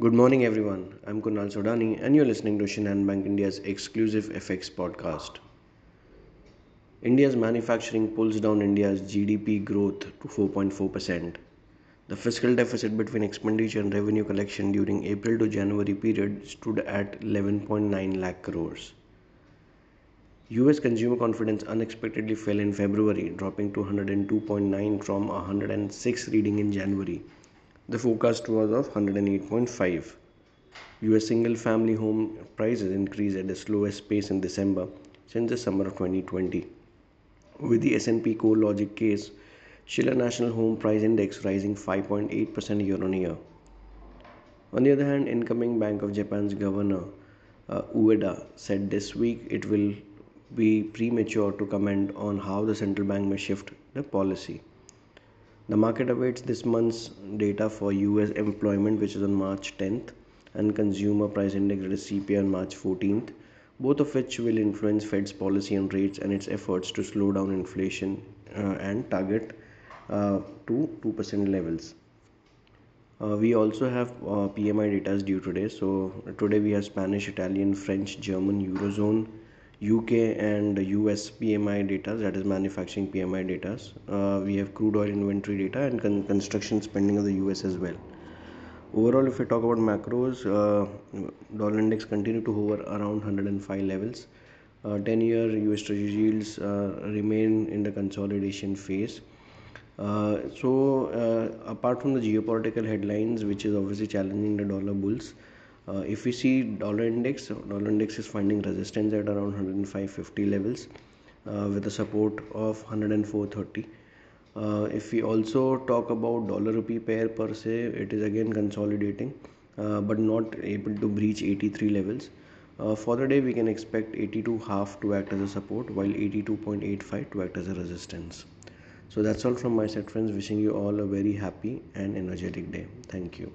Good morning, everyone. I'm Kunal Sodani, and you're listening to Shinhan Bank India's exclusive FX podcast. India's manufacturing pulls down India's GDP growth to 4.4%. The fiscal deficit between expenditure and revenue collection during April to January period stood at 11.9 lakh crores. US consumer confidence unexpectedly fell in February, dropping to 102.9 from 106 reading in January. The forecast was of 108.5. US single family home prices increased at the slowest pace in December since the summer of 2020. With the S&P CoreLogic case, Shiller National Home Price Index rising 5.8% year on year. On the other hand, incoming Bank of Japan's governor uh, Ueda said this week it will be premature to comment on how the central bank may shift the policy. The market awaits this month's data for US employment, which is on March 10th, and consumer price index, CPI, on March 14th, both of which will influence Fed's policy on rates and its efforts to slow down inflation uh, and target uh, to 2% levels. Uh, we also have uh, PMI data due today. So today we have Spanish, Italian, French, German, Eurozone, UK and US PMI data, that is manufacturing PMI data. Uh, we have crude oil inventory data and con- construction spending of the US as well. Overall, if we talk about macros, uh, dollar index continue to hover around 105 levels. Uh, 10 year US Treasury yields uh, remain in the consolidation phase. Uh, so, uh, apart from the geopolitical headlines, which is obviously challenging the dollar bulls, uh, if we see dollar index, dollar index is finding resistance at around 105.50 levels uh, with a support of 104.30. Uh, if we also talk about dollar rupee pair per se, it is again consolidating, uh, but not able to breach 83 levels. Uh, for the day, we can expect 82 half to act as a support, while 82.85 to act as a resistance. So that's all from my side, friends. Wishing you all a very happy and energetic day. Thank you.